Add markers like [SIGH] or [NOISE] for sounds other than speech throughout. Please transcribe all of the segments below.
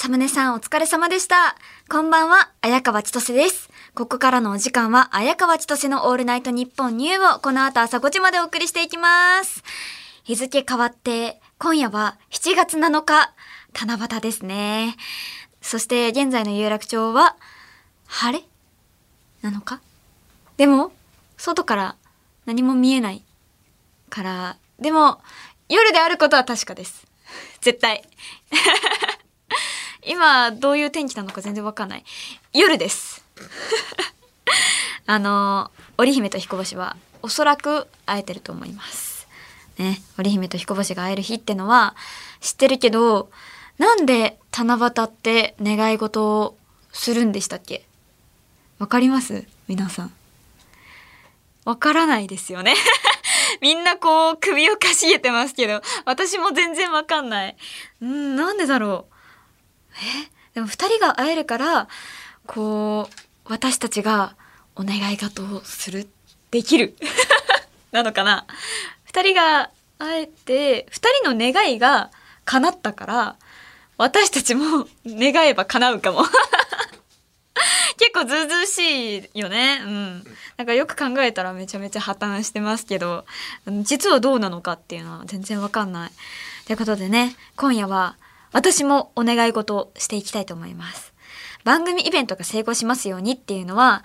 サムネさんお疲れ様でした。こんばんは、綾川千歳です。ここからのお時間は、綾川千歳のオールナイトニッポンニューをこの後朝5時までお送りしていきます。日付変わって、今夜は7月7日、七夕ですね。そして現在の有楽町は、晴れ？なのかでも、外から何も見えないから、でも、夜であることは確かです。絶対。今、どういう天気なのか全然わかんない。夜です。[LAUGHS] あの、織姫と彦星は、おそらく会えてると思います。ね、織姫と彦星が会える日ってのは知ってるけど、なんで七夕って願い事をするんでしたっけ？わかります？皆さん。わからないですよね。[LAUGHS] みんなこう首をかしげてますけど、私も全然わかんない。うん、なんでだろう？え？でも二人が会えるから、こう、私たちがお願い事をする、できる。[LAUGHS] なのかな？二人が会えて、二人の願いが叶ったから、私たちも願えば叶うかも。[LAUGHS] 結構ずうずうしいよね。うん。なんかよく考えたらめちゃめちゃ破綻してますけど、実はどうなのかっていうのは全然わかんない。ということでね、今夜は私もお願い事をしていきたいと思います。番組イベントが成功しますようにっていうのは、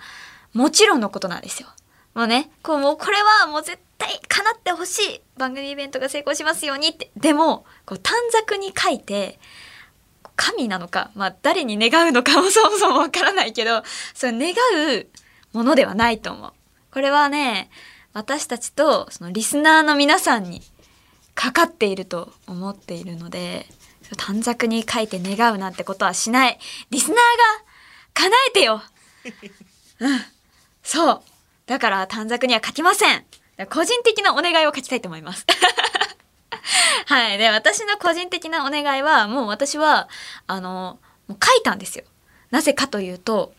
もちろんのことなんですよ。もうね、こうもうこれはもう絶対叶ってほしい番組イベントが成功しますようにって。でも、こう短冊に書いて、神なのか、まあ誰に願うのかも [LAUGHS] そもそもわからないけど、それ願うものではないと思う。これはね、私たちとそのリスナーの皆さんにかかっていると思っているので、短冊に書いて願うなんてことはしない。リスナーが叶えてよ [LAUGHS] うん。そう。だから短冊には書きません。個人的なお願いを書きたいと思います。[LAUGHS] はい。で、私の個人的なお願いは、もう私は、あの、もう書いたんですよ。なぜかというと、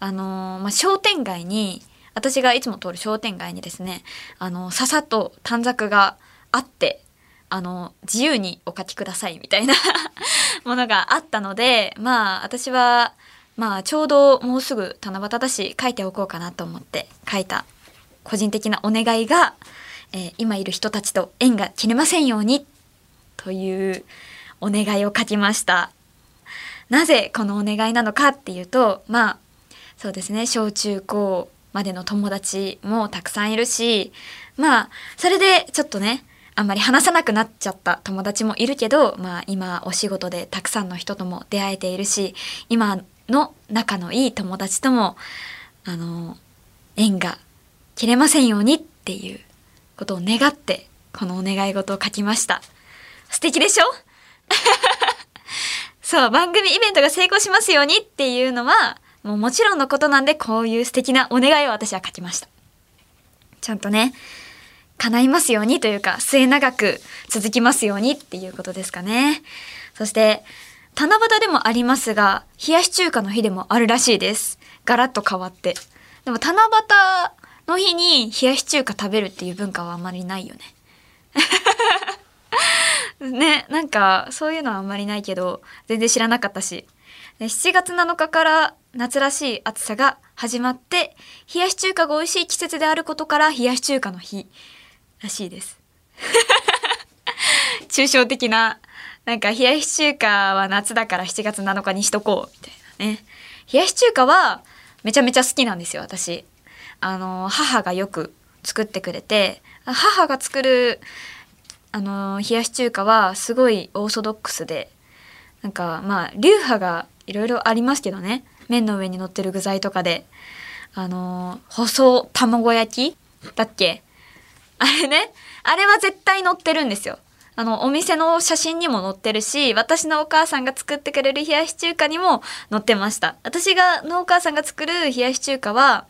あの、まあ、商店街に、私がいつも通る商店街にですね、あの、ささっと短冊があって、あの、自由にお書きくださいみたいな [LAUGHS] ものがあったので、まあ、私は、まあ、ちょうどもうすぐ七夕だし、書いておこうかなと思って書いた個人的なお願いが、えー今いる人たちと縁が切れませんようにというお願いを書きました。なぜこのお願いなのかっていうと、まあ、そうですね、小中高までの友達もたくさんいるし、まあ、それでちょっとね、あんまり話さなくなっちゃった友達もいるけど、まあ今お仕事でたくさんの人とも出会えているし、今の仲のいい友達とも、あの、縁が切れませんようにっていうことを願って、このお願い事を書きました。素敵でしょ？[LAUGHS] そう、番組イベントが成功しますようにっていうのは、もうもちろんのことなんで、こういう素敵なお願いを私は書きました。ちゃんとね、叶いますようにというか、末永く続きますようにっていうことですかね。そして、七夕でもありますが、冷やし中華の日でもあるらしいです。ガラッと変わって。でも七夕の日に冷やし中華食べるっていう文化はあまりないよね。[LAUGHS] ね、なんかそういうのはあんまりないけど、全然知らなかったし。で7月7日から夏らしい暑さが始まって、冷やし中華が美味しい季節であることから冷やし中華の日らしいです。[LAUGHS] 抽象的な、なんか冷やし中華は夏だから7月7日にしとこう、みたいなね。冷やし中華はめちゃめちゃ好きなんですよ、私。あの、母がよく作ってくれて、母が作る、あの、冷やし中華はすごいオーソドックスで、なんかまあ、流派がいろいろありますけどね。麺の上に乗ってる具材とかで。あの、細卵焼きだっけあれね、あれは絶対載ってるんですよ。あの、お店の写真にも載ってるし、私のお母さんが作ってくれる冷やし中華にも載ってました。私が、のお母さんが作る冷やし中華は、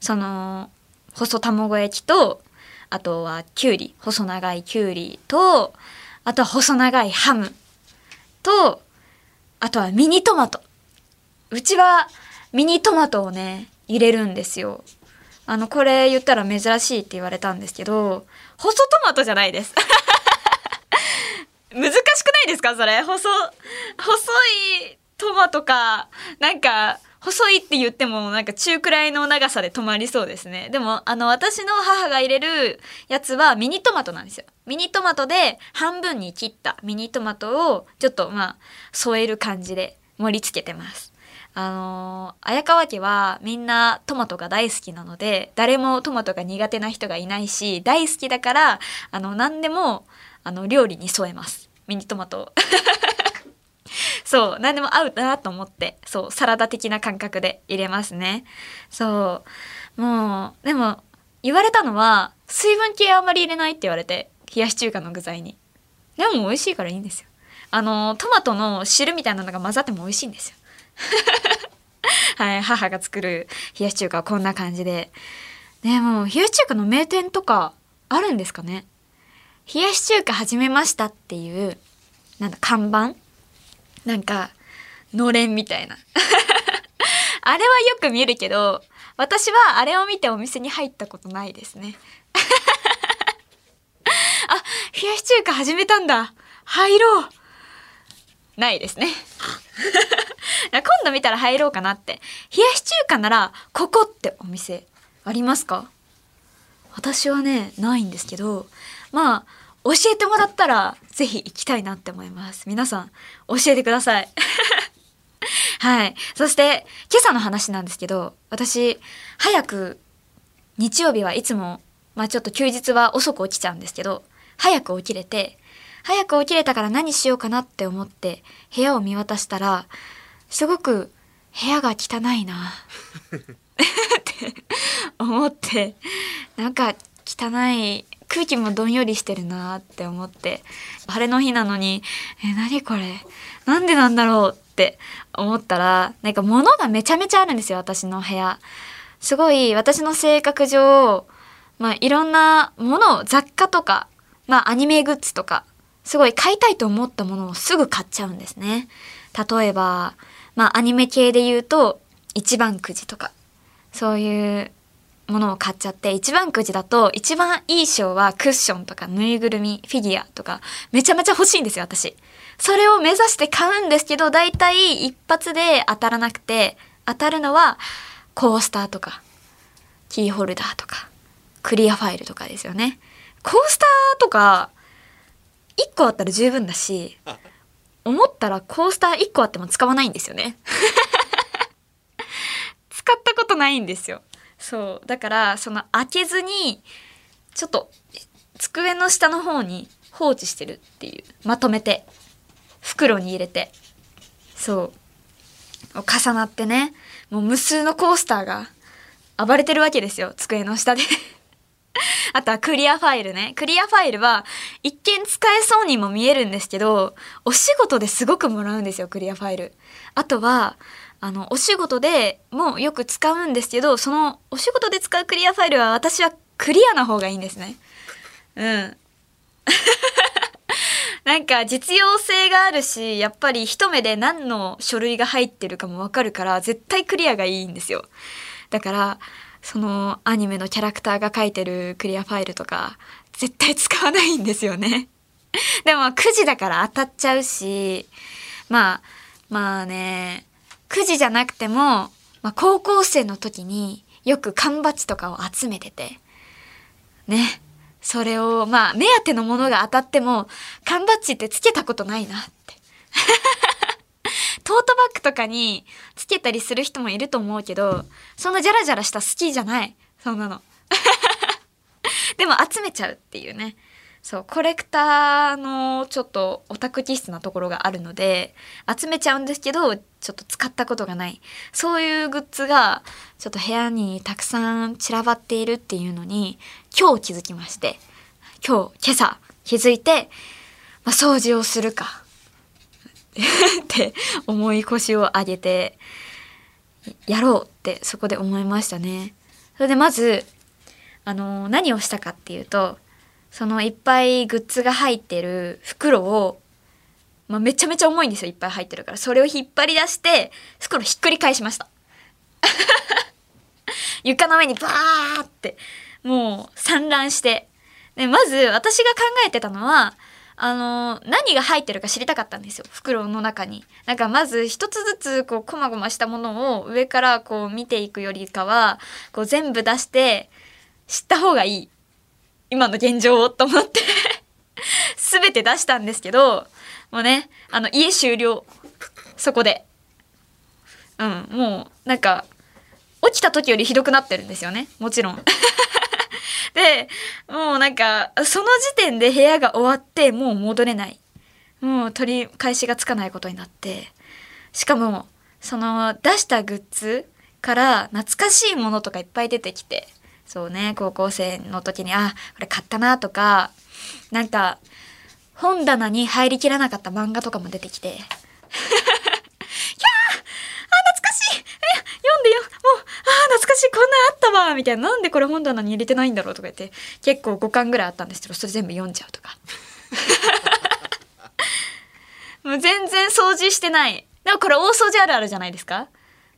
その、細卵焼きと、あとはきゅうり、細長いきゅうりと、あとは細長いハムと、あとはミニトマト。うちはミニトマトをね、入れるんですよ。あの、これ言ったら珍しいって言われたんですけど、細トマトじゃないです。[LAUGHS] 難しくないですかそれ？細、細いトマトかなんか細いって言ってもなんか中くらいの長さで止まりそうですね。でもあの私の母が入れるやつはミニトマトなんですよ。ミニトマトで半分に切ったミニトマトをちょっとまあ添える感じで盛り付けてます。あの綾川家はみんなトマトが大好きなので誰もトマトが苦手な人がいないし大好きだからあの何でもあの料理に添えます。ミニトマト [LAUGHS] そう何でも合うなと思ってそうサラダ的な感覚で入れますね。そうもうでも言われたのは水分系あんまり入れないって言われて冷やし中華の具材に。でも美味しいからいいんですよ。あのトマトの汁みたいなのが混ざっても美味しいんですよ。[LAUGHS] はい母が作る冷やし中華はこんな感じで。でも冷やし中華の名店とかあるんですかね？冷やし中華始めましたっていうなんだ看板？なんかのれんみたいな。[LAUGHS] あれはよく見るけど私はあれを見てお店に入ったことないですね。[LAUGHS] あ冷やし中華始めたんだ。入ろう。ないですね。[LAUGHS] 今度見たら入ろうかなって。冷やし中華ならここってお店ありますか？私はねないんですけどまあ教えてもらったらぜひ行きたいなって思います。皆さん教えてください。[LAUGHS] はい。そして今朝の話なんですけど私早く日曜日はいつもまあちょっと休日は遅く起きちゃうんですけど早く起きれて早く起きれたから何しようかなって思って部屋を見渡したらすごく部屋が汚いな。[LAUGHS] って思ってなんか汚い空気もどんよりしてるなって思って晴れの日なのにえ何これ？なんでなんだろうって思ったらなんか物がめちゃめちゃあるんですよ私の部屋。すごい私の性格上まあいろんなものを雑貨とかまあアニメグッズとかすごい買いたいと思ったものをすぐ買っちゃうんですね。例えばまあアニメ系で言うと一番くじとかそういうものを買っちゃって一番くじだと一番いい賞はクッションとかぬいぐるみフィギュアとかめちゃめちゃ欲しいんですよ私。それを目指して買うんですけど大体一発で当たらなくて当たるのはコースターとかキーホルダーとかクリアファイルとかですよね。コースターとか1個あったら十分だし思ったらコースター1個あっても使わないんですよね。[LAUGHS] 使ったことないんですよ。そう。だからその開けずにちょっと机の下の方に放置してるっていう。まとめて。袋に入れて。そう。重なってね。もう無数のコースターが暴れてるわけですよ。机の下で [LAUGHS] あとはクリアファイルね。クリアファイルは一見使えそうにも見えるんですけど、お仕事ですごくもらうんですよ、クリアファイル。あとは、あの、お仕事でもよく使うんですけど、そのお仕事で使うクリアファイルは私はクリアな方がいいんですね。うん。[LAUGHS] なんか実用性があるし、やっぱり一目で何の書類が入ってるかもわかるから、絶対クリアがいいんですよ。だから、そのアニメのキャラクターが書いてるクリアファイルとか絶対使わないんですよね。[LAUGHS] でも9時だから当たっちゃうしまあまあね9時じゃなくても、まあ、高校生の時によく缶バッジとかを集めててねそれをまあ目当てのものが当たっても缶バッジってつけたことないなって [LAUGHS] トートバッグとかにつけたりする人もいると思うけどそんなジャラジャラした好きじゃない。そんなの。[LAUGHS] でも集めちゃうっていうね。そうコレクターのちょっとオタク気質なところがあるので集めちゃうんですけどちょっと使ったことがない。そういうグッズがちょっと部屋にたくさん散らばっているっていうのに今日気づきまして。今日今朝気づいて、まあ、掃除をするか。って重い腰を上げてやろうってそこで思いましたね。それでまずあの何をしたかっていうとそのいっぱいグッズが入ってる袋を、まあ、めちゃめちゃ重いんですよいっぱい入ってるから。それを引っ張り出して袋ひっくり返しました。[LAUGHS] 床の上にバーってもう散乱して。でまず私が考えてたのはあの何が入ってるか知りたかったんですよ袋の中に。なんかまず一つずつこうこまごましたものを上からこう見ていくよりかはこう全部出して知った方がいい今の現状をと思って [LAUGHS] 全て出したんですけどもうねあの家終了そこで。うん、もうなんか起きた時よりひどくなってるんですよねもちろん。[LAUGHS] [LAUGHS] でもうなんかその時点で部屋が終わってもう戻れない。もう取り返しがつかないことになって。しかもその出したグッズから懐かしいものとかいっぱい出てきて。そうね高校生の時にあこれ買ったなとかなんか本棚に入りきらなかった漫画とかも出てきて。[LAUGHS] んでよ。もうああ懐かしいこんなんあったわ。みたいな。なんでこれ本棚に入れてないんだろうとか言って結構5巻ぐらいあったんですけどそれ全部読んじゃうとか。[LAUGHS] もう全然掃除してない。でもこれ大掃除あるあるじゃないですか。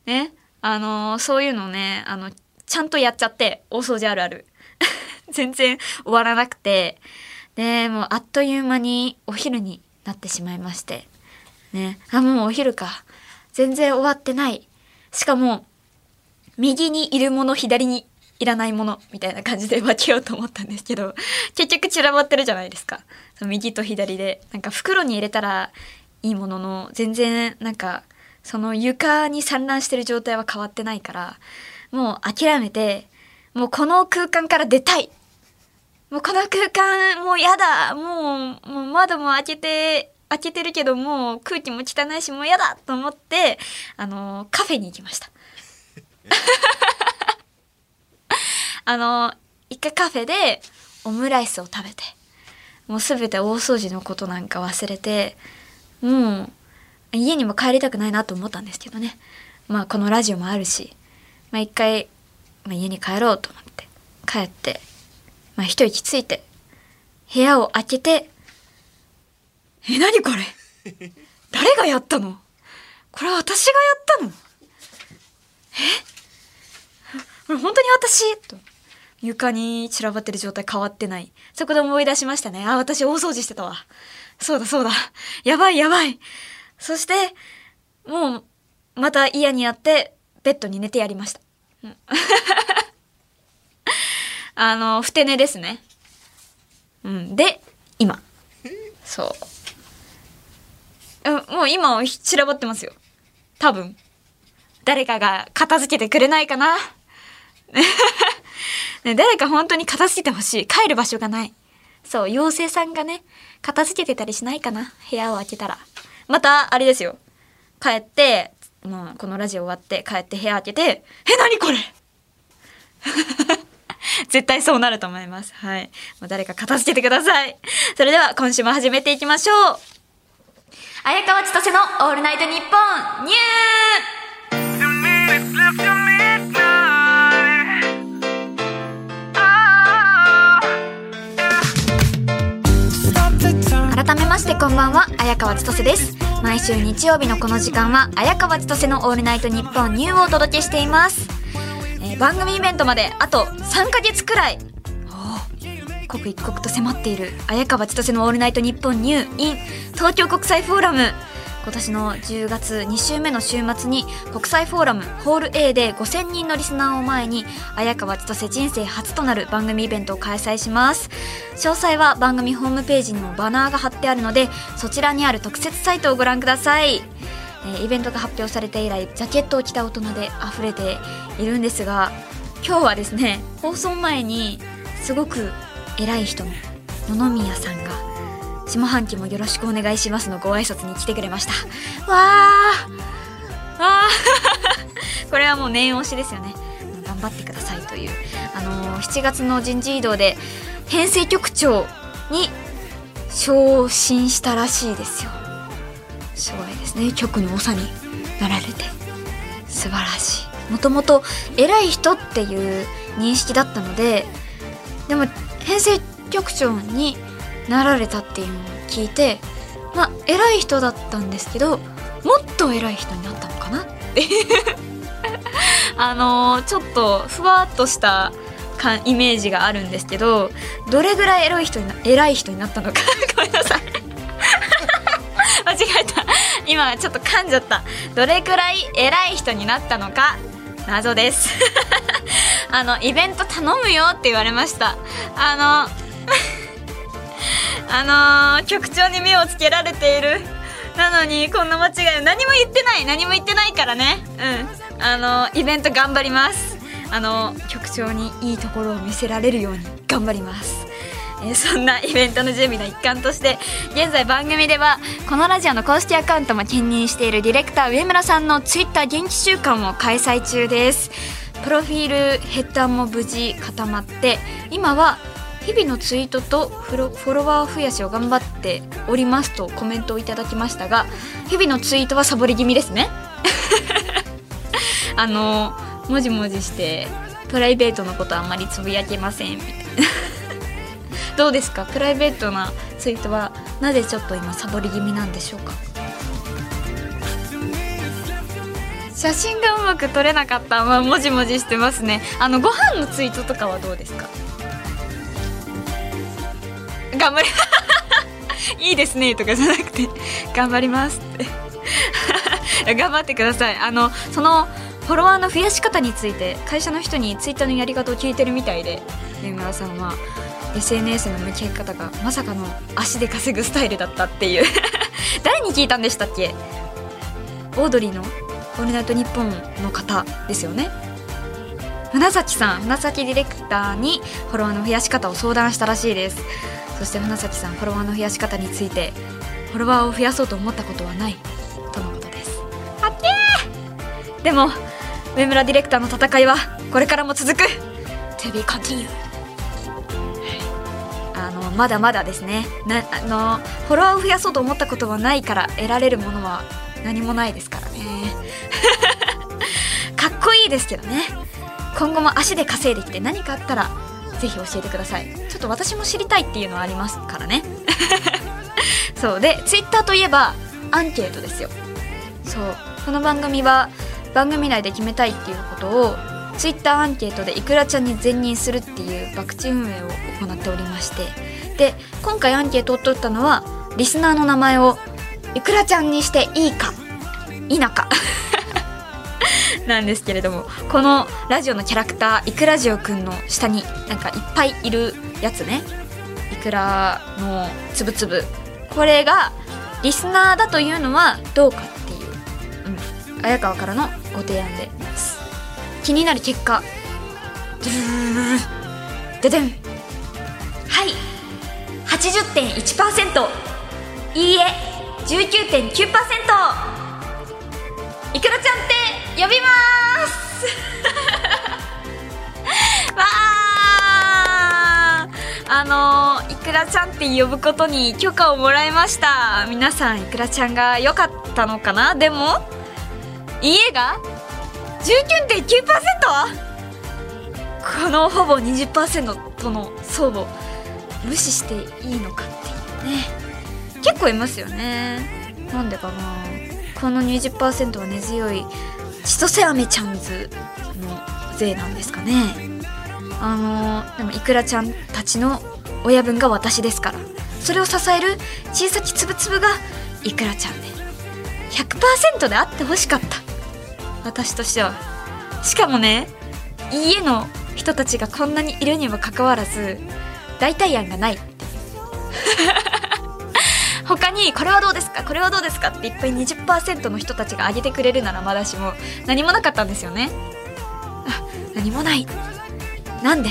ね。あのー、そういうのねあのちゃんとやっちゃって大掃除あるある。[LAUGHS] 全然終わらなくて。でもうあっという間にお昼になってしまいまして。ね。あもうお昼か。全然終わってない。しかも右にいるもの左にいらないものみたいな感じで分けようと思ったんですけど [LAUGHS] 結局散らばってるじゃないですか。右と左でなんか袋に入れたらいいものの全然なんかその床に散乱してる状態は変わってないからもう諦めてもうこの空間から出たい。もうこの空間もうやだ。もうもう窓も開けて開けてるけどもう空気も汚いしもうやだと思ってあのカフェに行きました。[LAUGHS] あの一回カフェでオムライスを食べてもう全て大掃除のことなんか忘れてもう家にも帰りたくないなと思ったんですけどね。まあこのラジオもあるしまあ一回、まあ、家に帰ろうと思って帰ってまあ一息ついて部屋を開けてえ、何これ？[LAUGHS] 誰がやったの？これ私がやったの？え？これ本当に私？と。床に散らばってる状態変わってない。そこで思い出しましたね。あ、私大掃除してたわ。そうだそうだ。やばいやばい。そして、もう、また嫌にやって、ベッドに寝てやりました。[LAUGHS] あの、ふて寝ですね。うん。で、今。そう。もう今散らばってますよ。多分。誰かが片付けてくれないかな？[LAUGHS] ね、誰か本当に片付けてほしい。帰る場所がない。そう、妖精さんがね、片付けてたりしないかな？部屋を開けたら。また、あれですよ。帰って、まあ、このラジオ終わって帰って部屋開けて、え、何これ？[LAUGHS] 絶対そうなると思います。はい。もう誰か片付けてください。それでは今週も始めていきましょう。綾川千歳のオールナイトニッポンニュー改めましてこんばんは綾川千歳です。毎週日曜日のこの時間は綾川千歳のオールナイトニッポンニューをお届けしています、えー、番組イベントまであと3ヶ月くらい。刻一刻と迫っている綾川千歳の「オールナイトニッポンニュー in 東京国際フォーラム」今年の10月2週目の週末に国際フォーラムホール A で5000人のリスナーを前に綾川千歳人生初となる番組イベントを開催します。詳細は番組ホームページにもバナーが貼ってあるのでそちらにある特設サイトをご覧ください、イベントが発表されて以来ジャケットを着た大人で溢れているんですが今日はですね放送前にすごく偉い人の野々宮さんが下半期もよろしくお願いしますのご挨拶に来てくれました。わー。わー。[LAUGHS] これはもう念押しですよね。頑張ってくださいという。あのー、7月の人事異動で編成局長に昇進したらしいですよ。すごいですね。局の長になられて。素晴らしい。もともと偉い人っていう認識だったのででも編成局長になられたっていうのを聞いてまあ偉い人だったんですけどもっと偉い人になったのかな？っていうあのー、ちょっとふわっとしたかイメージがあるんですけどどれぐらいエロい人にな偉い人になったのか？[LAUGHS] ごめんなさい。[LAUGHS] 間違えた。今ちょっと噛んじゃった。どれくらい偉い人になったのか？謎です。[LAUGHS] あのイベント頼むよって言われました。あのあのー、局長に目をつけられている。なのにこんな間違い何も言ってない何も言ってないからね。うん。あのー、イベント頑張ります。あのー、局長にいいところを見せられるように頑張ります。えー、そんなイベントの準備の一環として現在番組ではこのラジオの公式アカウントも兼任しているディレクター上村さんのツイッター元気週間を開催中です。プロフィールヘッダーも無事固まって今は日々のツイートとフォロワー増やしを頑張っておりますとコメントをいただきましたが日々のツイートはサボり気味ですね。[LAUGHS] あのもじもじしてプライベートのことあまりつぶやけません。みたいなどうですか？プライベートなツイートはなぜちょっと今サボり気味なんでしょうか？写真がうまく撮れなかったまあもじもじしてますね。あのご飯のツイートとかはどうですか？頑張り [LAUGHS] いいですね。とかじゃなくて頑張りますって。[LAUGHS] 頑張ってください。あのそのフォロワーの増やし方について会社の人にツイッターのやり方を聞いてるみたいで上村さんは SNS の向き合い方がまさかの足で稼ぐスタイルだったっていう。[LAUGHS] 誰に聞いたんでしたっけ？オードリーの「オールナイトニッポン」の方ですよね。船崎さん。船崎ディレクターにフォロワーの増やし方を相談したらしいです。そして花咲さんフォロワーの増やし方についてフォロワーを増やそうと思ったことはないとのことです。あっけでも上村ディレクターの戦いはこれからも続く To be continued あのまだまだですね。なあのフォロワーを増やそうと思ったことはないから得られるものは何もないですからね。[LAUGHS] かっこいいですけどね。今後も足で稼いできて何かあったらぜひ教えてください。ちょっと私も知りたいっていうのはありますからね。[LAUGHS] そう。でツイッターといえばアンケートですよ。そう。この番組は番組内で決めたいっていうことをツイッターアンケートでいくらちゃんに前任するっていう博打運営を行っておりまして。で今回アンケートを取ったのはリスナーの名前をいくらちゃんにしていいか否か。[LAUGHS] なんですけれどもこのラジオのキャラクターいくらジオくんの下になんかいっぱいいるやつね。いくらのつぶつぶ。これがリスナーだというのはどうかっていう、うん、綾川からのご提案です。気になる結果。ででんはい80.1%いいえ19.9%いくらちゃんって呼びます。[LAUGHS] わああのいくらちゃんって呼ぶことに許可をもらいました。皆さんいくらちゃんが良かったのかな？でも家が19.9%このほぼ20%との相互無視していいのかっていうね。結構いますよね。なんでかな？この20%は根強い。千歳飴ちゃんズの勢なんですかね。あのでもいくらちゃんたちの親分が私ですから。それを支える小さきつぶつぶがいくらちゃんで。100%であってほしかった。私としては。しかもね家の人たちがこんなにいるにもかかわらず代替案がない。他にこれはどうですか？これはどうですか？っていっぱい20%の人たちが挙げてくれるならまだしも何もなかったんですよね。あ何もない。なんで？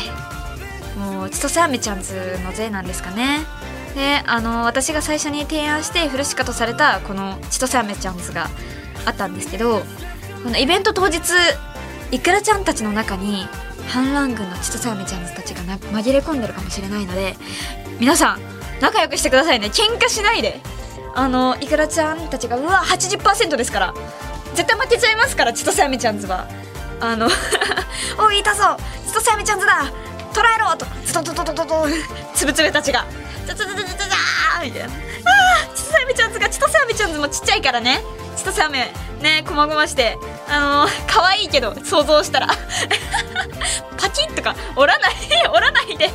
もう千歳飴ちゃんズの税なんですかね。であの私が最初に提案してフルシカとされたこの千歳飴ちゃんズがあったんですけどこのイベント当日いくらちゃんたちの中に反乱軍の千歳飴ちゃんズたちが紛れ込んでるかもしれないので皆さん仲良くしてくださいね。喧嘩しないで。あのいくらちゃんたちがうわ80%ですから。絶対負けちゃいますから千歳あめちゃんズは。あの [LAUGHS] おいいたぞ。千歳あめちゃんズだ。捕らえろと。ズトトトトトトつぶつぶたちが。ザザザザザザザみたいなああ千歳あめちゃんズが千歳あめちゃんズもちっちゃいからね千歳あめねこまごましてあの可愛いけど想像したらパキンとか折らない折らないで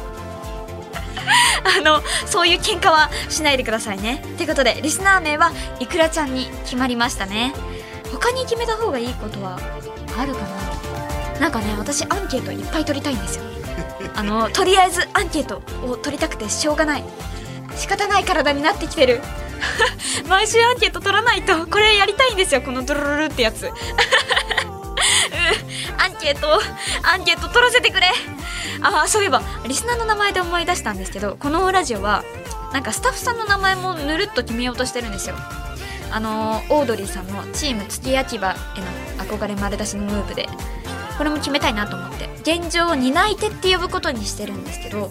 [LAUGHS] あのそういう喧嘩はしないでくださいね。ということでリスナー名はいくらちゃんに決まりましたね。他に決めた方がいいことはあるかな？なんかね私アンケートいっぱい取りたいんですよ。[LAUGHS] あのとりあえずアンケートを取りたくてしょうがない。仕方ない体になってきてる。[LAUGHS] 毎週アンケート取らないとこれやりたいんですよこのドロロルってやつアンケートアンケート取らせてくれ。ああそういえばリスナーの名前で思い出したんですけどこのラジオはなんかスタッフさんの名前もぬるっと決めようとしてるんですよ。あのー、オードリーさんのチーム月焼き場への憧れ丸出しのムーブで。これも決めたいなと思って。現状を担い手って呼ぶことにしてるんですけど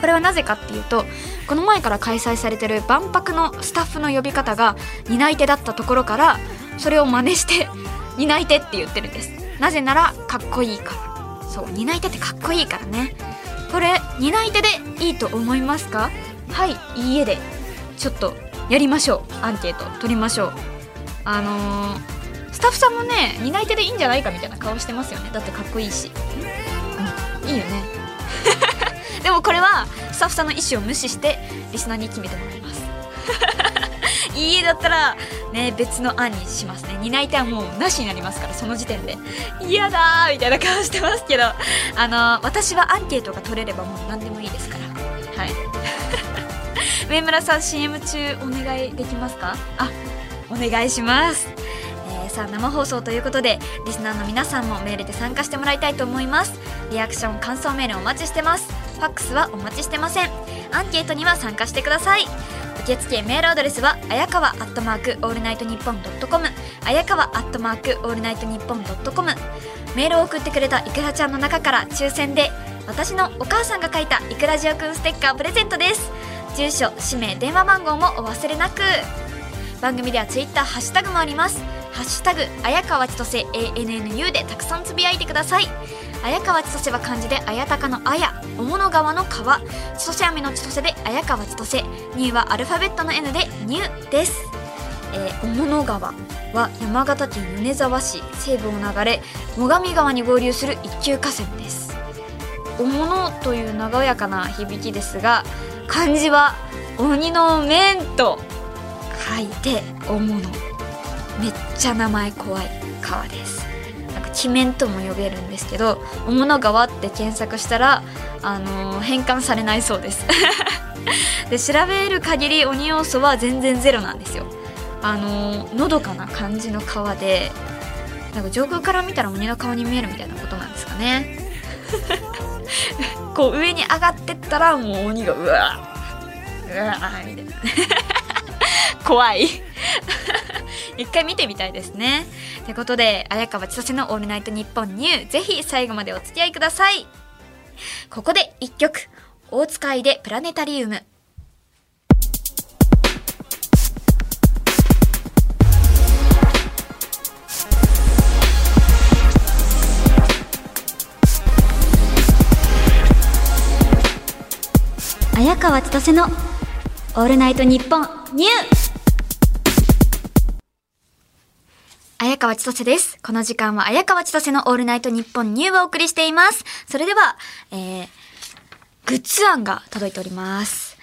これはなぜかっていうとこの前から開催されてる万博のスタッフの呼び方が担い手だったところからそれを真似して担い手って言ってるんです。なぜならかっこいいから。そう担い手ってかっこいいからね。これ担い手でいいと思いますか？はいいいえでちょっとやりましょう。アンケート取りましょう。あのー、スタッフさんもね担い手でいいんじゃないかみたいな顔してますよね。だってかっこいいし、うん、いいよね。[LAUGHS] でもこれはスタッフさんの意思を無視してリスナーに決めてもらいます。いいえだったらね別の案にしますね。担い手はもうなしになりますからその時点で。嫌だーみたいな顔してますけど。あの私はアンケートが取れればもう何でもいいですから。はい。[LAUGHS] 上村さん CM 中お願いできますか？あお願いします。さあ生放送ということでリスナーの皆さんもメールで参加してもらいたいと思います。リアクション感想メールお待ちしてます。ファックスはお待ちしてません。アンケートには参加してください。受付メールアドレスはあやかわアットマークオールナイトニッポンドットコムあやかわアットマークオールナイトニッポンドットコムメールを送ってくれたいくらちゃんの中から抽選で私のお母さんが書いたいくらじおくんステッカープレゼントです。住所氏名電話番号もお忘れなく。番組ではツイッターハッシュタグもあります。ハッシュタグ綾川千歳 ANNU でたくさんつぶやいてください。綾川千歳は漢字で綾鷹の綾桃の川の川千歳網の千歳で綾川千歳ニューはアルファベットの N でニューです、えー、桃の川は山形県米沢市西部を流れ最上川に合流する一級河川です。おものという和やかな響きですが漢字は鬼の面と書いておもの。めっちゃ名前怖い川です。なんか鬼面とも呼べるんですけど「桃の川」って検索したら、あのー、変換されないそうです。[LAUGHS] で調べる限り鬼要素は全然ゼロなんですよ。あのー、のどかな感じの川でなんか上空から見たら鬼の顔に見えるみたいなことなんですかね。[LAUGHS] こう上に上がってったらもう鬼がうわうわみたいな。怖い。[LAUGHS] 一回見てみたいですね。ということで綾川千歳の「オールナイトニッポンニュー」ぜひ最後までお付き合いください。ここで一曲。大塚愛でプラネタリウム。綾川千歳の「オールナイトニッポンニュー」綾川千歳です。この時間は綾川千歳のオールナイトニッポンニューをお送りしています。それでは、えー、グッズ案が届いております。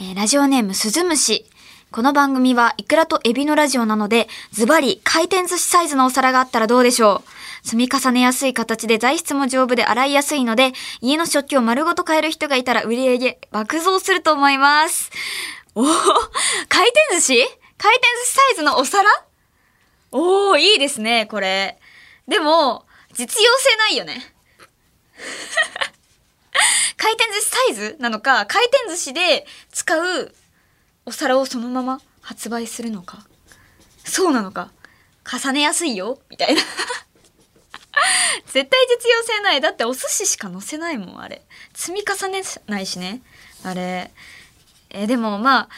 えー、ラジオネームスズムシ。この番組はイクラとエビのラジオなので、ズバリ回転寿司サイズのお皿があったらどうでしょう積み重ねやすい形で材質も丈夫で洗いやすいので、家の食器を丸ごと変える人がいたら売り上げ爆増すると思います。おお回転寿司？回転寿司サイズのお皿？おー、いいですね、これ。でも、実用性ないよね。[LAUGHS] 回転寿司サイズなのか、回転寿司で使うお皿をそのまま発売するのか。そうなのか。重ねやすいよみたいな [LAUGHS] 絶対実用性ない。だってお寿司しか乗せないもん、あれ。積み重ねないしね。あれ。え、でもまあ、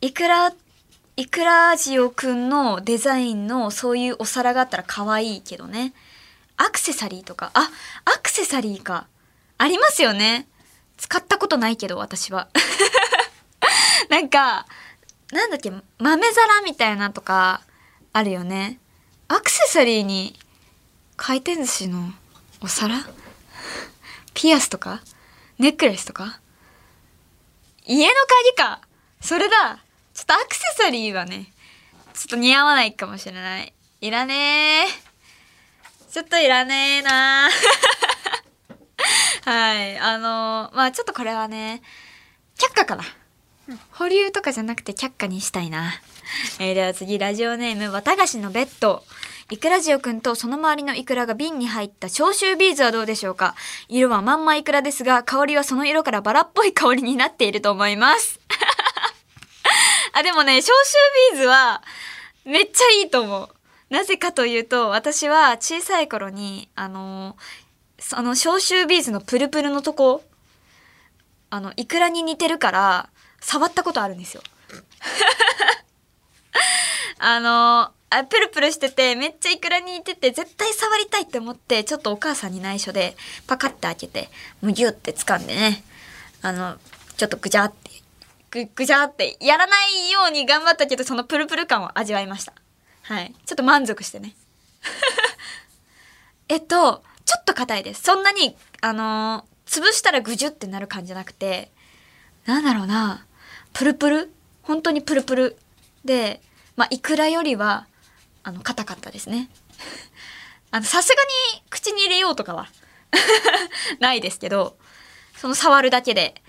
いくらいくらジオくんのデザインのそういうお皿があったら可愛いけどね。アクセサリーとか、あ、アクセサリーか。ありますよね。使ったことないけど、私は。[LAUGHS] なんか、なんだっけ、豆皿みたいなとか、あるよね。アクセサリーに、回転寿司のお皿？ピアスとか？ネックレスとか？家の鍵かそれだちょっとアクセサリーはねちょっと似合わないかもしれない。いらねー。ちょっといらねえな [LAUGHS] はい。あのー、まあちょっとこれはね却下かな。保留とかじゃなくて却下にしたいな。えー、では次、ラジオネーム、綿菓子のベッド。イクラジオくんとその周りのイクラが瓶に入った消臭ビーズはどうでしょうか。色はまんまイクラですが、香りはその色からバラっぽい香りになっていると思います。[LAUGHS] あ、でもね、消臭ビーズはめっちゃいいと思う。なぜかというと、私は小さい頃に、あのその消臭ビーズのプルプルのとこ、あの、イクラに似てるから、触ったことあるんですよ。[LAUGHS] あのあプルプルしててめっちゃイクラに似てて絶対触りたいって思ってちょっとお母さんに内緒でパカッて開けてむぎゅって掴んでねあのちょっとぐじゃってぐぐじゃってやらないように頑張ったけどそのプルプル感を味わいました。はい。ちょっと満足してね。[LAUGHS] えっとちょっと硬いです。そんなにあの潰したらぐじゅってなる感じじゃなくてなんだろうな。プルプル？本当にプルプル？で、まあ、イクラよりは、あの、硬かったですね。[LAUGHS] あの、さすがに口に入れようとかは [LAUGHS] ないですけど、その触るだけで。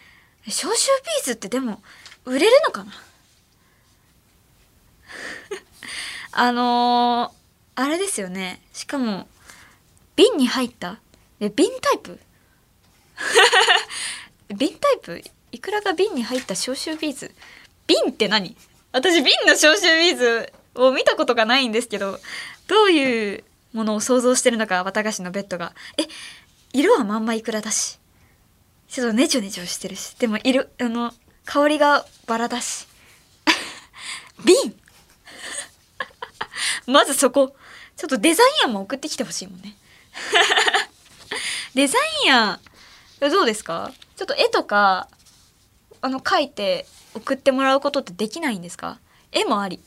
消臭ビーズってでも、売れるのかな？[LAUGHS] あのー、あれですよね。しかも、瓶に入った？え、瓶タイプ？[LAUGHS] 瓶タイプ？いくらが瓶に入った消臭ビーズ瓶って何？私瓶の消臭ビーズを見たことがないんですけどどういうものを想像してるのか綿菓子のベッドが。え色はまんまいくらだし。ちょっとネチョネチョしてるし。でも色あの香りがバラだし。[LAUGHS] 瓶。[LAUGHS] まずそこ。ちょっとデザイン案も送ってきてほしいもんね。[LAUGHS] デザイン案どうですか？ちょっと絵とかあの書いて送ってもらうことってできないんですか？絵もあり。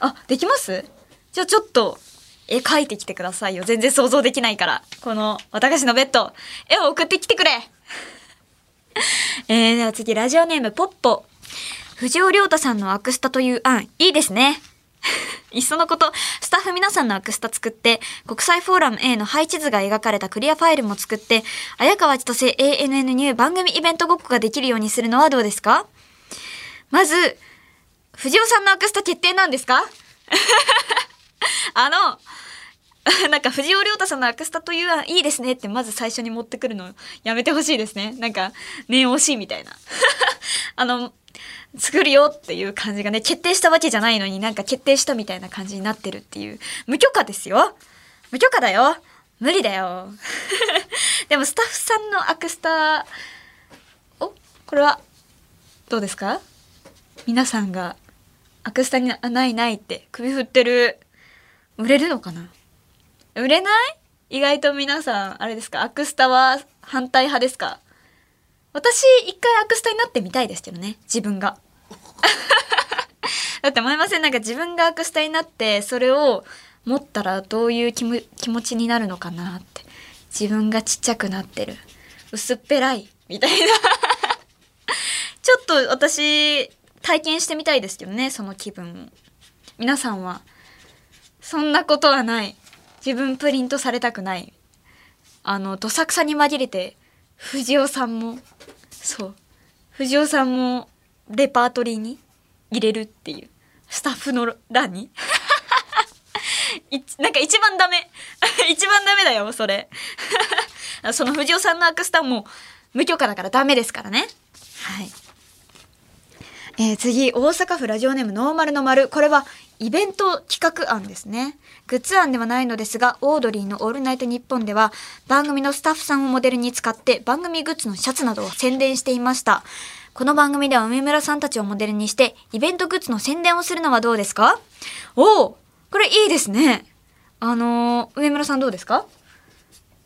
あできます？じゃあちょっと絵描いてきてくださいよ。全然想像できないから。この私のベッド。絵を送ってきてくれ [LAUGHS] えー、では次ラジオネームポッポ。藤尾亮太さんのアクスタという案いいですね。[LAUGHS] いっそのこと、スタッフ皆さんのアクスタ作って、国際フォーラム A の配置図が描かれたクリアファイルも作って、綾川千歳 ANN ニュー番組イベントごっこができるようにするのはどうですか？まず、藤尾さんのアクスタ決定なんですか？[LAUGHS] あの、[LAUGHS] なんか藤尾亮太さんのアクスタといういいですねってまず最初に持ってくるのやめてほしいですね。なんか、念押しみたいな。[LAUGHS] あの、作るよっていう感じがね、決定したわけじゃないのになんか決定したみたいな感じになってるっていう。無許可ですよ無許可だよ無理だよ [LAUGHS] でもスタッフさんのアクスタおこれはどうですか？皆さんがアクスタにないないって首振ってる。売れるのかな？売れない？意外と皆さん、あれですか？アクスタは反対派ですか？私、一回アクスタになってみたいですけどね。自分が。[LAUGHS] だって思いません？なんか自分がアクスタになってそれを持ったらどういう気も気持ちになるのかなって。自分がちっちゃくなってる。薄っぺらいみたいな。[LAUGHS] ちょっと私体験してみたいですけどねその気分を。皆さんは。そんなことはない。自分プリントされたくない。あのどさくさに紛れて藤尾さんもそう。藤尾さんもレパートリーに入れるっていう。スタッフの欄に。[LAUGHS] なんか一番ダメ。[LAUGHS] 一番ダメだよそれ。[LAUGHS] その藤尾さんのアクスタも無許可だからダメですからね。はい。えー、次大阪府ラジオネームノーマルの丸。これはイベント企画案ですね。グッズ案ではないのですがオードリーの「オールナイトニッポン」では番組のスタッフさんをモデルに使って番組グッズのシャツなどを宣伝していました。この番組では梅村さんたちをモデルにして、イベントグッズの宣伝をするのはどうですか？おおこれいいですね。あのー、梅村さんどうですか？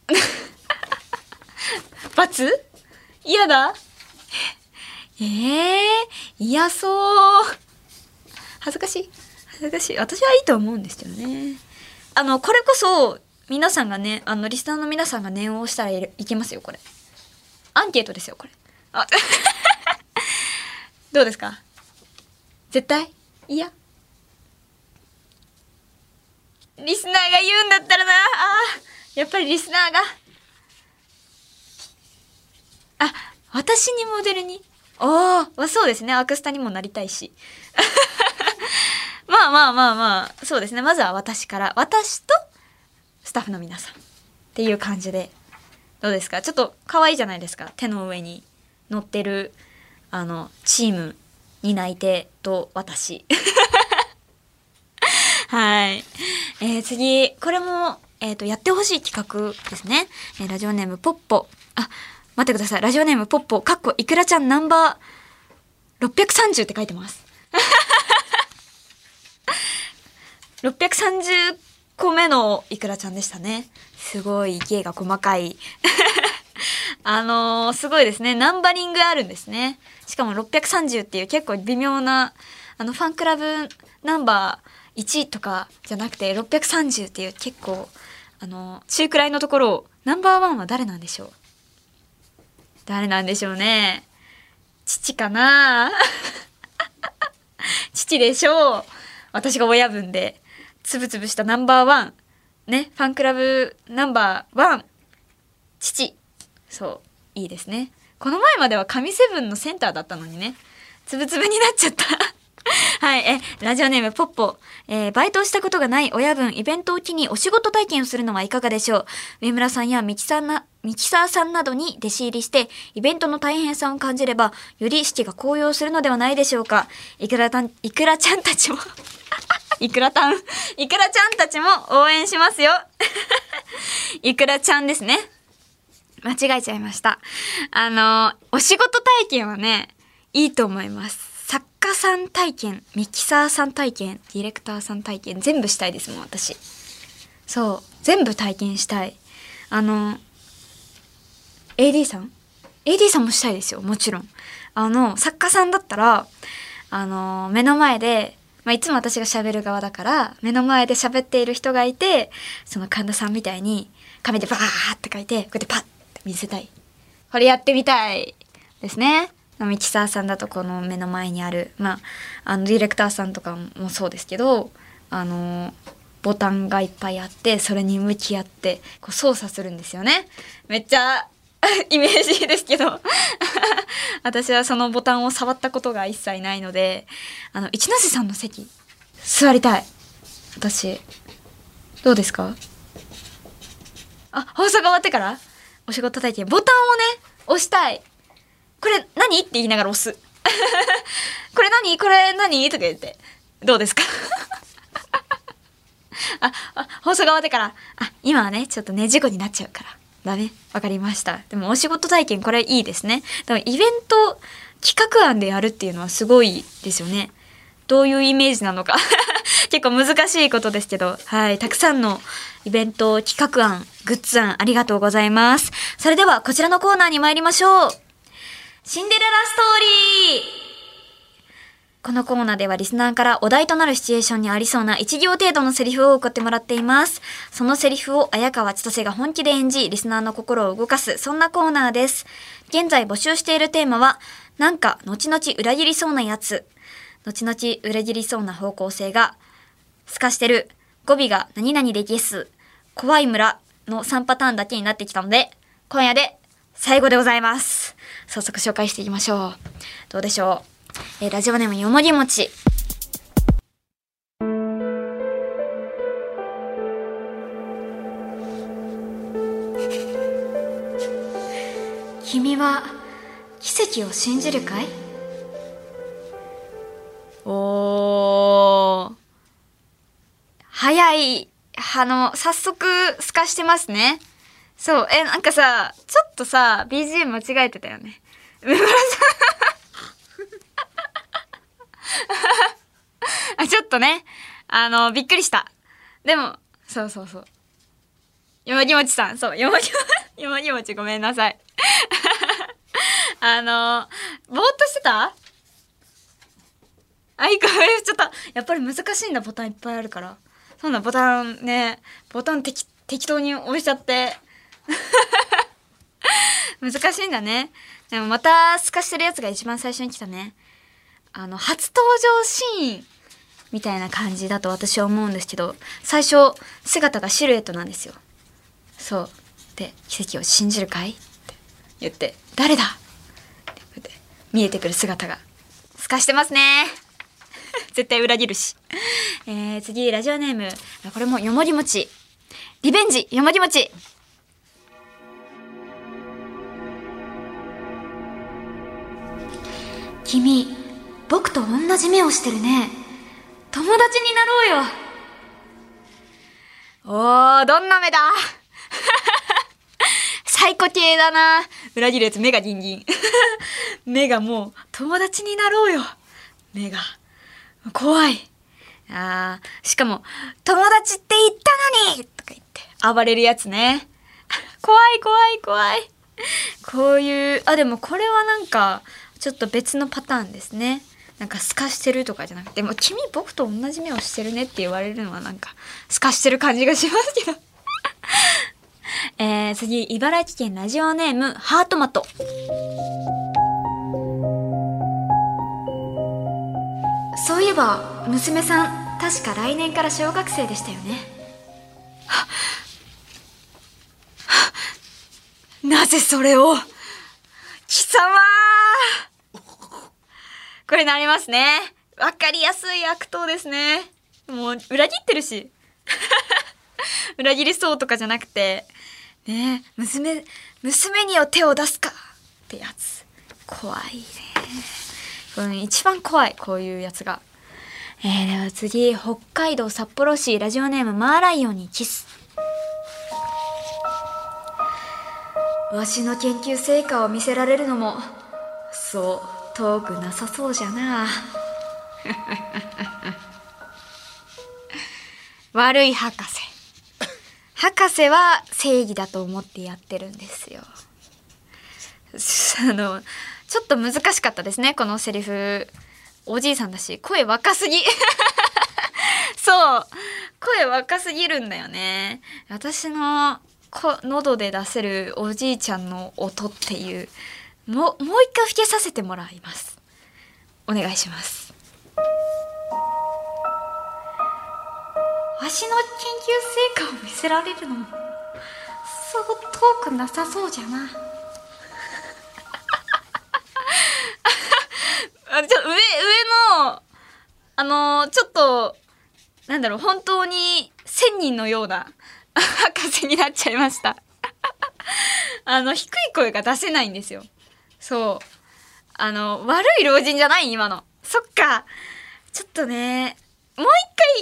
[LAUGHS] 罰？嫌だ？ええー、嫌そう。恥ずかしい。恥ずかしい。私はいいと思うんですけどね。あの、これこそ、皆さんがねあのリスナーの皆さんが念を押したらいいけますよこれ。アンケートですよこれ。あ [LAUGHS] どうですか？絶対？いや？リスナーが言うんだったらな。あやっぱりリスナーが。あ私にモデルに？おおそうですね。アクスタにもなりたいし。まあまあまあまあそうですね。まずは私から。私とスタッフの皆さんっていう感じでどうですか？ちょっと可愛いじゃないですか？手の上に乗ってるあのチーム担い手と私。[LAUGHS] はい、えー、次これも、えーと、やってほしい企画ですね、えー、ラジオネームポッポ。あ待ってください。ラジオネームポッポかっこいくらちゃんナンバー630って書いてます。630個目のいくらちゃんでしたね。すごい芸が細かい。[LAUGHS] あのー、すごいですね。ナンバリングあるんですね。しかも630っていう結構微妙なあのファンクラブナンバー1とかじゃなくて630っていう結構あの中くらいのところをナンバーワンは誰なんでしょう？誰なんでしょうね。父かな？[LAUGHS] 父でしょう。私が親分で。つぶつぶしたナンバーワン。ねファンクラブナンバーワン。父。そういいですね。この前までは神セブンのセンターだったのにね。つぶつぶになっちゃった。[LAUGHS] はい、え、ラジオネームポッポ。えー、バイトをしたことがない親分、イベントを機にお仕事体験をするのはいかがでしょう。上村さんやミキサーな、ミキサーさんなどに弟子入りして、イベントの大変さを感じれば、より士気が高揚するのではないでしょうか。いくらたん、いくらちゃんたちも。[LAUGHS] いくらたん、いくらちゃんたちも応援しますよ。いくらちゃんですね。間違えちゃいました。あの、お仕事体験はね、いいと思います。作家さん体験ミキサーさん体験ディレクターさん体験全部したいですもん私そう全部体験したいあの AD さん？AD さんもしたいですよもちろんあの作家さんだったらあの目の前で、まあ、いつも私が喋る側だから目の前で喋っている人がいてその神田さんみたいに紙でバーって書いてこうやってパッて見せたいこれやってみたいですねミキサーさんだとこの目の前にある、まあ、あのディレクターさんとかもそうですけどあのボタンがいっぱいあってそれに向き合ってこう操作するんですよね。めっちゃ [LAUGHS] イメージですけど。[LAUGHS] 私はそのボタンを触ったことが一切ないのであの一ノ瀬さんの席座りたい。私どうですか？あ放送が終わってからお仕事体験。ボタンをね押したい。これ何？って言いながら押す。[LAUGHS] これ何？これ何？とか言って。どうですか？あ、あ、放送が終わってから、あ、今はね、ちょっとね、事故になっちゃうから。だね。わかりました。でもお仕事体験これいいですね。でもイベント企画案でやるっていうのはすごいですよね。どういうイメージなのか [LAUGHS] 結構難しいことですけど、はい。たくさんのイベント企画案、グッズ案ありがとうございます。それではこちらのコーナーに参りましょう。シンデレラストーリーこのコーナーではリスナーからお題となるシチュエーションにありそうな1行程度のセリフを送ってもらっています。そのセリフを綾川千歳が本気で演じ、リスナーの心を動かす、そんなコーナーです。現在募集しているテーマは、なんか後々裏切りそうなやつ。後々裏切りそうな方向性が、透かしてる、語尾が何々でゲス、怖い村の3パターンだけになってきたので、今夜で最後でございます。早速紹介していきましょう。どうでしょう？えー、ラジオネームよもぎもち。君は奇跡を信じるかい？おー。早い。あの、早速、透かしてますね。そう、え、なんかさ、ちょっとさ、BGM 間違えてたよね梅村さん。[LAUGHS] あ、ちょっとね、あの、びっくりした。でも、そうそうそう。よもぎもちさん、そう、よもぎも、よもぎもちごめんなさい。[LAUGHS] あの、ぼーっとしてた？あ、いいか、ちょっと、やっぱり難しいんだ、ボタンいっぱいあるから。そんなボタンね、ボタン適適当に押しちゃって。[LAUGHS] 難しいんだね。でもまた透かしてるやつが一番最初に来たね。あの、初登場シーンみたいな感じだと私は思うんですけど、最初、姿がシルエットなんですよ。そう。で、奇跡を信じるかい？って言って、誰だ？って見えてくる姿が透かしてますね。[LAUGHS] 絶対裏切るし。えー、次、ラジオネーム。これもよもぎ餅。リベンジ、よもぎ餅。君、僕と同じ目をしてるね。友達になろうよ。おー、どんな目だ？サイコ系だな。裏切るやつ目がギンギン。[LAUGHS] 目がもう、友達になろうよ。目が。怖い。あー、しかも、友達って言ったのにとか言って、暴れるやつね。[LAUGHS] 怖い怖い怖い。こういう、あ、でもこれはなんか、ちょっと別のパターンですね。なんか透かしてるとかじゃなくて、もう君僕と同じ目をしてるねって言われるのはなんか透かしてる感じがしますけど。[LAUGHS] えー、次、茨城県ラジオネーム、ハートマト。そういえば、娘さん、確か来年から小学生でしたよね。[LAUGHS] なぜそれを？貴様これなりますね。わかりやすい悪党ですね。もう、裏切ってるし。[LAUGHS] 裏切りそうとかじゃなくて、ね娘、娘にを手を出すかってやつ。怖いね。これ一番怖い、こういうやつが。えー、では次、北海道札幌市ラジオネームマーライオンにキス。わしの研究成果を見せられるのも、そう、遠くなさそうじゃな。[LAUGHS] 悪い博士。博士は正義だと思ってやってるんですよ。あの、ちょっと難しかったですね、このセリフ。おじいさんだし、声若すぎ。[LAUGHS] そう。声若すぎるんだよね。私のこ喉で出せるおじいちゃんの音っていう、もう、もう一回吹けさせてもらいます。お願いします。わしの研究成果を見せられるのも、そう遠くなさそうじゃな。[LAUGHS] あちょ上上のあのちょっとなんだろう本当に千人のような [LAUGHS] 博士になっちゃいました [LAUGHS] あの低い声が出せないんですよそう。あの悪い老人じゃない？今の。そっか。ちょっとね。もう一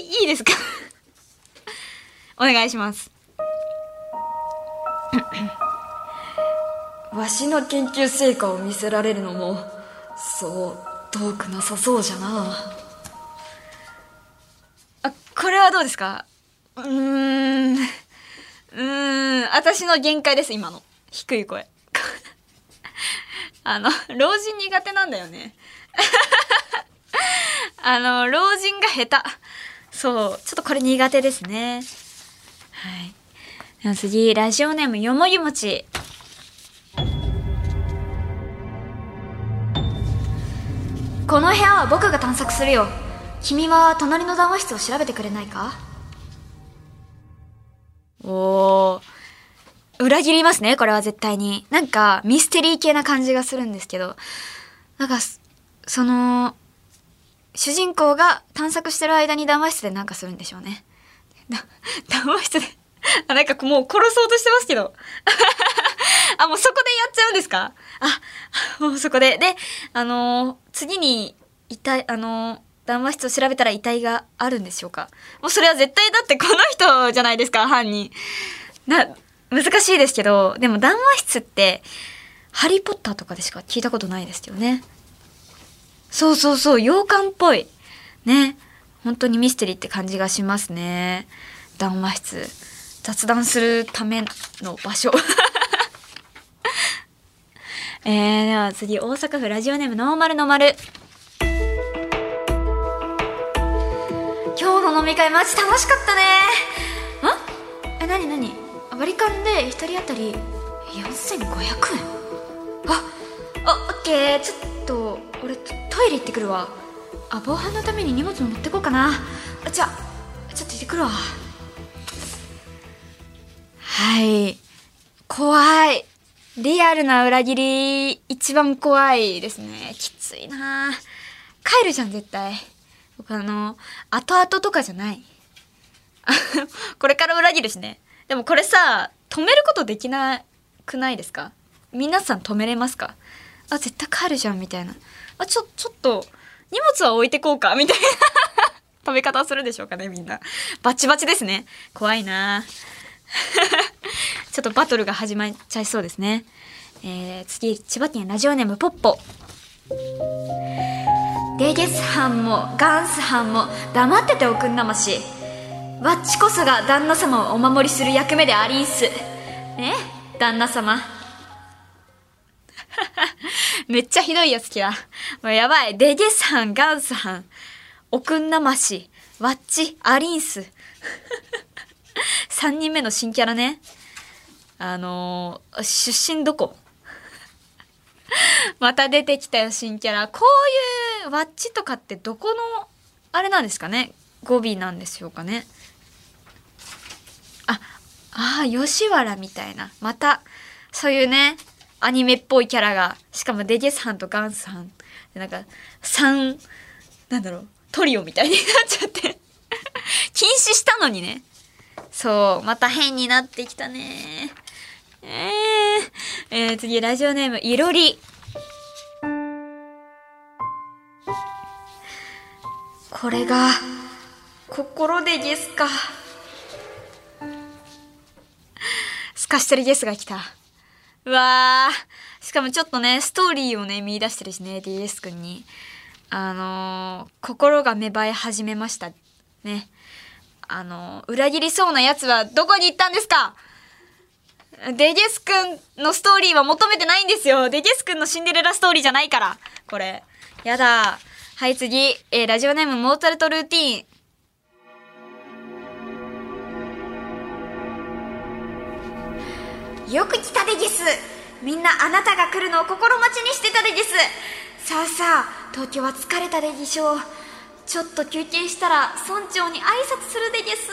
回いいですか？[LAUGHS] お願いします。[COUGHS] わしの研究成果を見せられるのもそう遠くなさそうじゃな。あこれはどうですか？うーん。うーん。私の限界です今の。低い声あの老人苦手なんだよね。[LAUGHS] あの老人が下手。そう。ちょっとこれ苦手ですね。はい。では次ラジオネームよもぎもち。この部屋は僕が探索するよ。君は隣の談話室を調べてくれないか？おー。裏切りますねこれは絶対に。なんかミステリー系な感じがするんですけど。なんかその主人公が探索してる間に談話室でなんかするんでしょうね。談話室であなんかもう殺そうとしてますけど。[LAUGHS] あもうそこでやっちゃうんですか？あ [LAUGHS] もうそこで。であの次に遺体あの談話室を調べたら遺体があるんでしょうか？もうそれは絶対だってこの人じゃないですか犯人。な難しいですけどでも談話室って「ハリー・ポッター」とかでしか聞いたことないですよね。そうそうそう洋館っぽい。ね。本当にミステリーって感じがしますね。談話室。雑談するための場所。[LAUGHS] えー、では次大阪府ラジオネームノーマルノーマル今日の飲み会マジ楽しかったね。割り勘で1人当たり4500円。ああオッケー。ちょっと俺トイレ行ってくるわ。あ防犯のために荷物も持ってこうかな。あじゃあちょっと行ってくるわ。はい。怖い。リアルな裏切り一番怖いですね。きついな。帰るじゃん絶対。僕あの後々とかじゃない。これから裏切るしね。でもこれさ止めることできなくないですか？皆さん止めれますか？あ絶対帰るじゃんみたいな。あちょちょっと荷物は置いてこうか？みたいな。[LAUGHS] 食べ方するでしょうかねみんな。バチバチですね。怖いな。[LAUGHS] ちょっとバトルが始まっちゃいそうですね。えー、次千葉県ラジオネームポッポ。デゲス班もガンス班も黙ってておくんなまし。わっちこそが旦那様をお守りする役目でありんすね旦那様 [LAUGHS] めっちゃひどいやつ来た。もうやばい。デゲス班、ガンス班、おくんなまし、わっち、アリンス。3人目の新キャラね。あのー、出身どこ？[LAUGHS] また出てきたよ、新キャラ。こういうワッチとかってどこの、あれなんですかね？語尾なんでしょうかね？あ、あ、吉原みたいな。また、そういうね、アニメっぽいキャラが、しかもデゲスハンとガンスハン。で、なんか、3、なんだろう、トリオみたいになっちゃって [LAUGHS] 禁止したのにね。そう、また変になってきたね。えー、えー、次、ラジオネーム、いろり。これが、心でゲスか。かしてるゲスが来た。うわー。しかもちょっとね、ストーリーをね、見出してるしね、DS 君に。あのー、心が芽生え始めました。ね。あのー、裏切りそうな奴はどこに行ったんですかデゲス君のストーリーは求めてないんですよ。デゲス君のシンデレラストーリーじゃないから。これ。やだ。はい、次。えー、ラジオネームモーツァルトルーティーン。よく来たでゲス。みんなあなたが来るのを心待ちにしてたでゲス。さあさあ、東京は疲れたでげしょう。ちょっと休憩したら村長に挨拶するでゲス。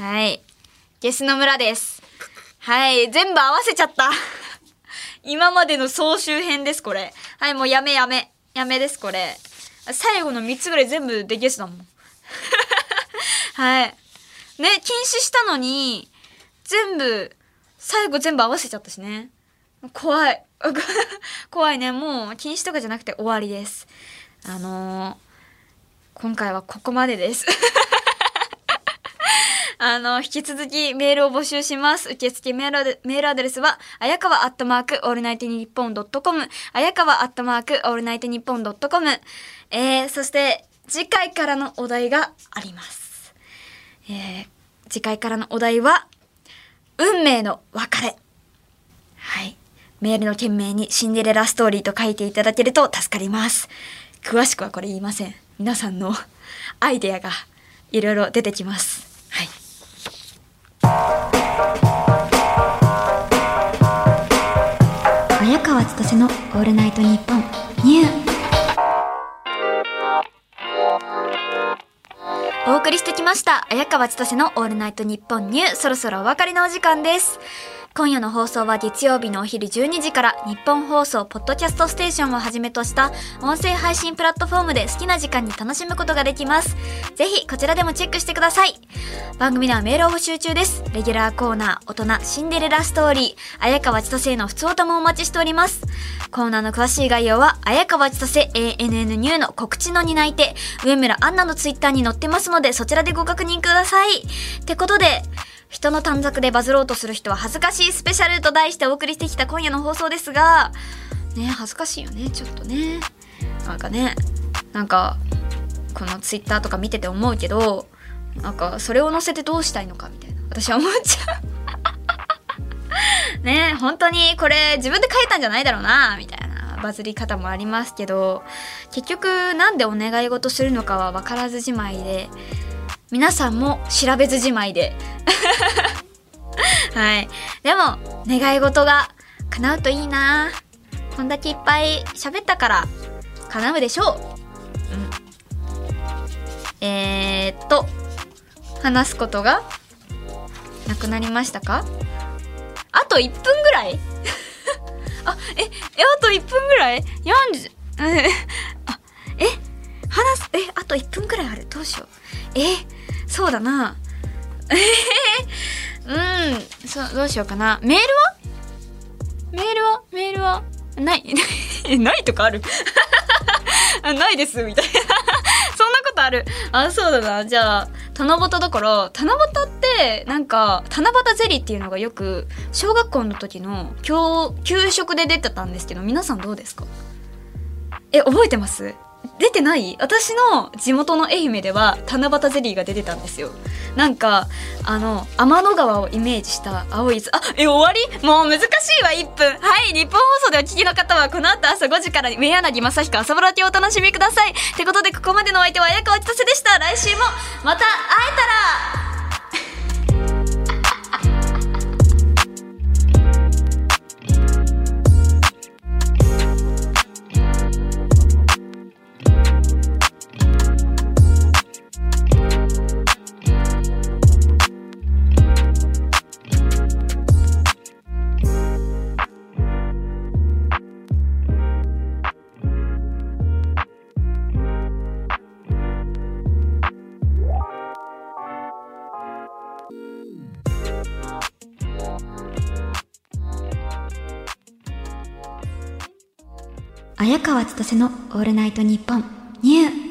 はい。ゲスの村です。はい、全部合わせちゃった。今までの総集編です、これ。はい、もうやめやめ。やめです、これ。最後の3つぐらい全部でゲスだもん。[LAUGHS] はい。ね、禁止したのに、全部、最後全部合わせちゃったしね。怖い。[LAUGHS] 怖いね。もう禁止とかじゃなくて終わりです。あのー、今回はここまでです。[LAUGHS] あの、引き続きメールを募集します。受付メールメールアドレスは、あやかわアットマークオールナイトニッポンドットコム、あやかわアットマークオールナイトニッポンドットコム。えー、そして次回からのお題があります。えー、次回からのお題は、運命の別れ。はい。メールの件名にシンデレラストーリーと書いていただけると助かります。詳しくはこれ言いません。皆さんの [LAUGHS] アイデアがいろいろ出てきます。はい。綾川千歳のオールナイトニッポンニューお送りしてきました。綾川千歳のオールナイトニッポンニュー。そろそろお別れのお時間です。今夜の放送は月曜日のお昼12時からニッポン放送ポッドキャストステーションをはじめとした音声配信プラットフォームで好きな時間に楽しむことができます。ぜひこちらでもチェックしてください。番組ではメールを募集中です。レギュラーコーナー、大人、シンデレラストーリー、綾川千歳の普通歌もお待ちしております。コーナーの詳しい概要は、綾川千歳 ANN ニューの告知の担い手、上村アンナのツイッターに載ってますので、そちらでご確認ください。ってことで、人の短冊でバズろうとする人は恥ずかしいスペシャルと題してお送りしてきた今夜の放送ですが、ね、恥ずかしいよね、ちょっとね。なんかね、なんか、このツイッターとか見てて思うけど、なんか、それを載せてどうしたいのかみたいな。私は思っちゃうね、本当にこれ自分で書いたんじゃないだろうな、みたいなバズり方もありますけど、結局なんでお願い事するのかは分からずじまいで、皆さんも調べずじまいで。[LAUGHS] はい。でも願い事が叶うといいな。こんだけいっぱい喋ったから叶うでしょう。うん。えー、っと話すことがなくなりましたか？あと1分ぐらい。[LAUGHS] あええあと1分ぐらい ?40 [LAUGHS] あえ話すえあと1分ぐらいある。どうしよう。えそうだな。[LAUGHS] うん。そうどうしようかな。メールは？メールは？メールは？ない。[LAUGHS] ないとかある？[LAUGHS] あないです。みたいな。そんなことある。あそうだな。じゃあ七夕だから七夕ってなんか七夕ゼリーっていうのがよく小学校の時の教給食で出てたんですけど皆さんどうですか？え覚えてます？出てない？私の地元の愛媛では七夕ゼリーが出てたんですよ。なんかあの天の川をイメージした青いあえ終わり？もう難しいわ1分。はい日本放送でお聞きの方はこの後朝5時から上柳正彦朝ぼろきをお楽しみください。ってことでここまでのお相手は綾川千歳でした。来週もまた会えたら綾川千歳のオールナイトニッポンニュー。